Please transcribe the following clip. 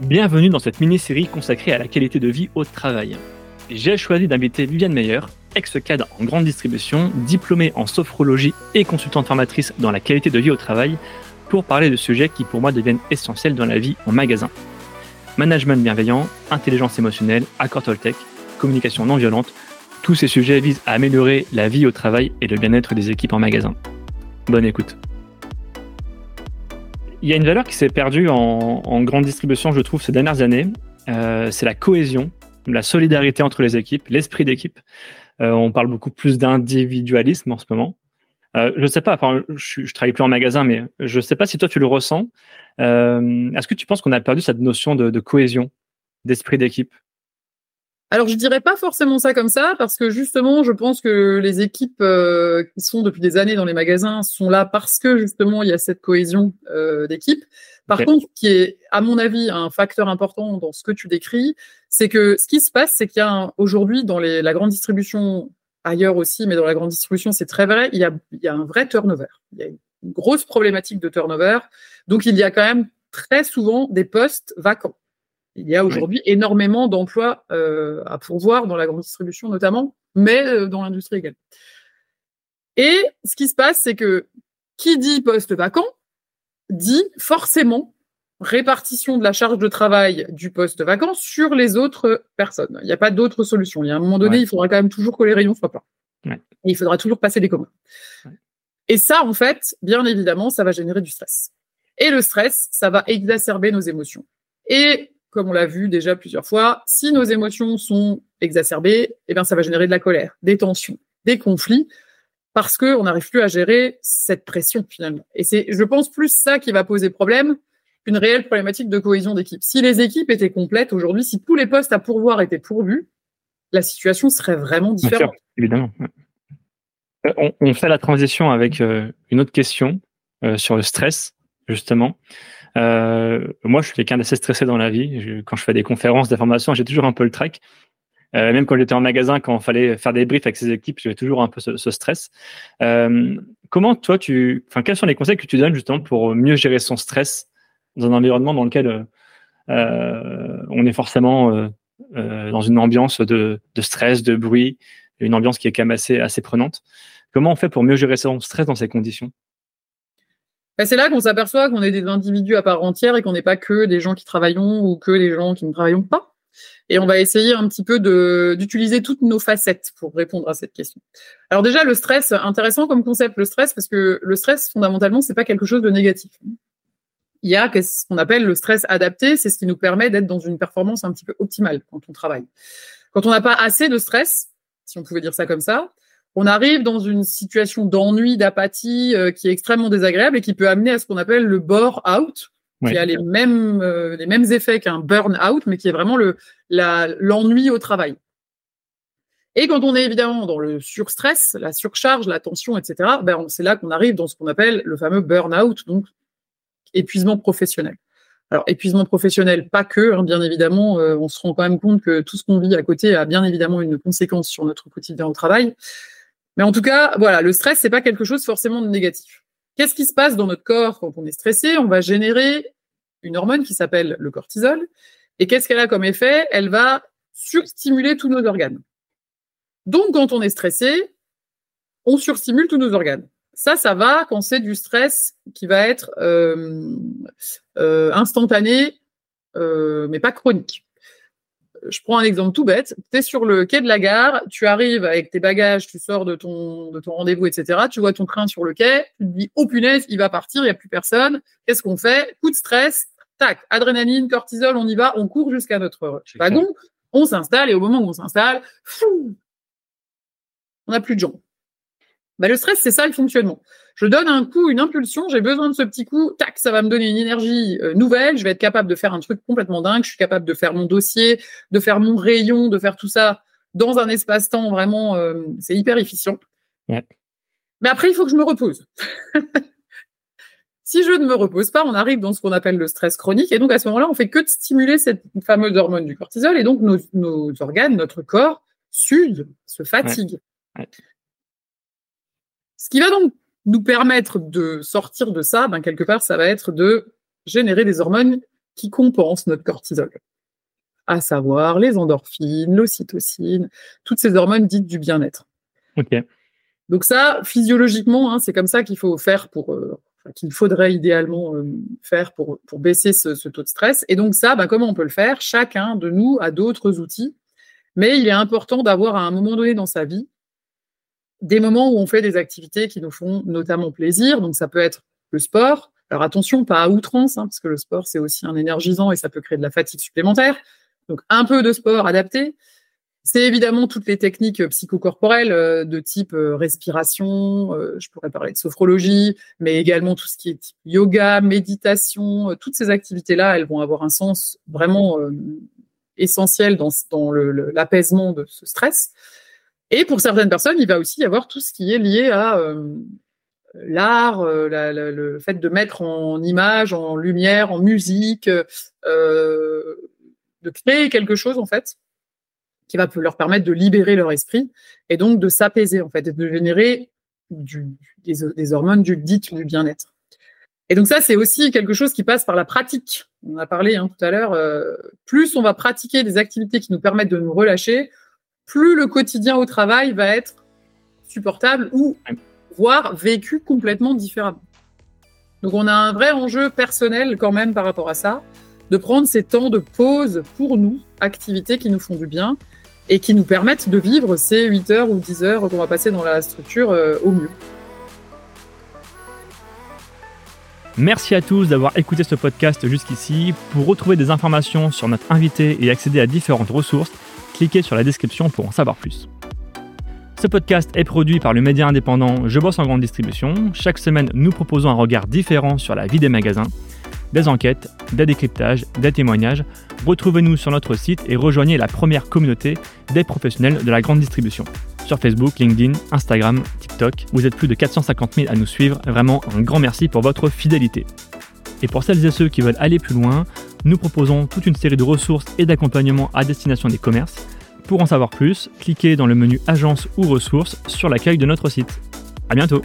Bienvenue dans cette mini-série consacrée à la qualité de vie au travail. J'ai choisi d'inviter Viviane Meyer, ex-cadre en grande distribution, diplômée en sophrologie et consultante formatrice dans la qualité de vie au travail, pour parler de sujets qui pour moi deviennent essentiels dans la vie en magasin. Management bienveillant, intelligence émotionnelle, accord Toltec, communication non violente, tous ces sujets visent à améliorer la vie au travail et le bien-être des équipes en magasin. Bonne écoute. Il y a une valeur qui s'est perdue en, grande distribution, je trouve, ces dernières années. Euh, c'est la cohésion, la solidarité entre les équipes, l'esprit d'équipe. Euh, on parle beaucoup plus d'individualisme en ce moment. Euh, je ne sais pas, enfin, je, je travaille plus en magasin, mais je ne sais pas si toi tu le ressens. Est-ce que tu penses qu'on a perdu cette notion de cohésion, d'esprit d'équipe? Alors, je dirais pas forcément ça comme ça, parce que justement, je pense que les équipes euh, qui sont depuis des années dans les magasins sont là parce que justement, il y a cette cohésion euh, d'équipe. Par contre, qui est, à mon avis, un facteur important dans ce que tu décris, c'est que ce qui se passe, c'est qu'il y a aujourd'hui dans les, la grande distribution, ailleurs aussi, mais dans la grande distribution, c'est très vrai, il y, a, il y a un vrai turnover. Il y a une grosse problématique de turnover. Donc, il y a quand même très souvent des postes vacants. Il y a aujourd'hui énormément d'emplois euh, à pourvoir dans la grande distribution notamment, mais euh, dans l'industrie également. Et ce qui se passe, c'est que qui dit poste vacant dit forcément répartition de la charge de travail du poste vacant sur les autres personnes. Il n'y a pas d'autre solution. Il y a un moment donné, il faudra quand même toujours que les rayons soient pleins. Et il faudra toujours passer des communs. Et ça, en fait, bien évidemment, ça va générer du stress. Et le stress, ça va exacerber nos émotions. Et comme on l'a vu déjà plusieurs fois, si nos émotions sont exacerbées, eh bien, ça va générer de la colère, des tensions, des conflits, parce qu'on n'arrive plus à gérer cette pression finalement. Et c'est, je pense, plus ça qui va poser problème qu'une réelle problématique de cohésion d'équipe. Si les équipes étaient complètes aujourd'hui, si tous les postes à pourvoir étaient pourvus, la situation serait vraiment différente. évidemment. Euh, on, fait la transition avec euh, une autre question euh, sur le stress, justement. Euh, moi, je suis quelqu'un d'assez stressé dans la vie. quand je fais des conférences, des formations, j'ai toujours un peu le trac. Euh, même quand j'étais en magasin, quand il fallait faire des briefs avec ses équipes, j'avais toujours un peu ce, stress. Euh, comment toi, tu, enfin, quels sont les conseils que tu donnes justement pour mieux gérer son stress dans un environnement dans lequel on est forcément dans une ambiance de, stress, de bruit, une ambiance qui est quand même assez prenante? Comment on fait pour mieux gérer son stress dans ces conditions? Bah, c'est là qu'on s'aperçoit qu'on est des individus à part entière et qu'on n'est pas que des gens qui travaillons ou que des gens qui ne travaillons pas. Et on va essayer un petit peu d'utiliser toutes nos facettes pour répondre à cette question. Alors déjà, le stress, intéressant comme concept, le stress, parce que le stress, fondamentalement, c'est pas quelque chose de négatif. Il y a ce qu'on appelle le stress adapté, c'est ce qui nous permet d'être dans une performance un petit peu optimale quand on travaille. Quand on n'a pas assez de stress, si on pouvait dire ça comme ça, on arrive dans une situation d'ennui, d'apathie euh, qui est extrêmement désagréable et qui peut amener à ce qu'on appelle le bore-out, qui a les mêmes, euh, les mêmes effets qu'un burn-out, mais qui est vraiment le, l'ennui au travail. Et quand on est évidemment dans le surstress, la surcharge, la tension, etc., ben c'est là qu'on arrive dans ce qu'on appelle le fameux burn-out, donc épuisement professionnel. Alors épuisement professionnel, pas que, hein, bien évidemment, euh, on se rend quand même compte que tout ce qu'on vit à côté a bien évidemment une conséquence sur notre quotidien au travail. Mais en tout cas, voilà, le stress, c'est pas quelque chose forcément de négatif. Qu'est-ce qui se passe dans notre corps quand on est stressé? On va générer une hormone qui s'appelle le cortisol. Et qu'est-ce qu'elle a comme effet? Elle va surstimuler tous nos organes. Donc, quand on est stressé, on surstimule tous nos organes. Ça, ça va quand c'est du stress qui va être euh, euh, instantané, euh, mais pas chronique je prends un exemple tout bête. Tu es sur le quai de la gare, tu arrives avec tes bagages, tu sors de ton, de ton rendez-vous, etc. Tu vois ton train sur le quai, tu te dis, oh punaise, il va partir, il n'y a plus personne. Qu'est-ce qu'on fait? Coup de stress, tac, adrénaline, cortisol, on y va, on court jusqu'à notre wagon, on s'installe et au moment où on s'installe, fou, on n'a plus de jambes. Bah, le stress, c'est ça le fonctionnement. Je donne un coup, une impulsion, j'ai besoin de ce petit coup, tac, ça va me donner une énergie euh, nouvelle, je vais être capable de faire un truc complètement dingue, je suis capable de faire mon dossier, de faire mon rayon, de faire tout ça dans un espace-temps vraiment, euh, c'est hyper efficient. Mais après, il faut que je me repose. si je ne me repose pas, on arrive dans ce qu'on appelle le stress chronique, et donc à ce moment-là, on fait que de stimuler cette fameuse hormone du cortisol, et donc nos, organes, notre corps, s'usent, se fatigue. Ce qui va donc nous permettre de sortir de ça, ben quelque part, ça va être de générer des hormones qui compensent notre cortisol, à savoir les endorphines, l'ocytocine, toutes ces hormones dites du bien-être. Ok. Donc ça, physiologiquement, hein, c'est comme ça qu'il faut faire pour, euh, qu'il faudrait idéalement euh, faire pour, pour baisser ce, taux de stress. Et donc ça, bah, comment on peut le faire? Chacun de nous a d'autres outils, mais il est important d'avoir à un moment donné dans sa vie des moments où on fait des activités qui nous font notamment plaisir. Donc ça peut être le sport. Alors attention, pas à outrance, hein, parce que le sport c'est aussi un énergisant et ça peut créer de la fatigue supplémentaire. Donc un peu de sport adapté. C'est évidemment toutes les techniques euh, psychocorporelles euh, de type euh, respiration, je pourrais parler de sophrologie, mais également tout ce qui est type yoga, méditation, toutes ces activités-là, elles vont avoir un sens vraiment essentiel dans l'apaisement de ce stress. Et pour certaines personnes, il va aussi y avoir tout ce qui est lié à l'art, le fait de mettre en image, en lumière, en musique, de créer quelque chose en fait qui va leur permettre de libérer leur esprit et donc de s'apaiser en fait et de générer des, hormones du dit du bien-être. Et donc ça, c'est aussi quelque chose qui passe par la pratique. On a parlé hein, tout à l'heure. Euh, plus on va pratiquer des activités qui nous permettent de nous relâcher, plus le quotidien au travail va être supportable ou voire vécu complètement différemment. Donc on a un vrai enjeu personnel quand même par rapport à ça, de prendre ces temps de pause pour nous, activités qui nous font du bien, et qui nous permettent de vivre ces 8 heures ou 10 heures qu'on va passer dans la structure euh, au mieux. Merci à tous d'avoir écouté ce podcast jusqu'ici. Pour retrouver des informations sur notre invité et accéder à différentes ressources, cliquez sur la description pour en savoir plus. Ce podcast est produit par le média indépendant Je bosse en grande distribution. Chaque semaine, nous proposons un regard différent sur la vie des magasins des enquêtes, des décryptages, des témoignages. Retrouvez-nous sur notre site et rejoignez la première communauté des professionnels de la grande distribution. Sur Facebook, LinkedIn, Instagram, TikTok, vous êtes plus de 450 000 à nous suivre. Vraiment un grand merci pour votre fidélité. Et pour celles et ceux qui veulent aller plus loin, nous proposons toute une série de ressources et d'accompagnements à destination des commerces. Pour en savoir plus, cliquez dans le menu Agence ou ressources sur l'accueil de notre site. À bientôt!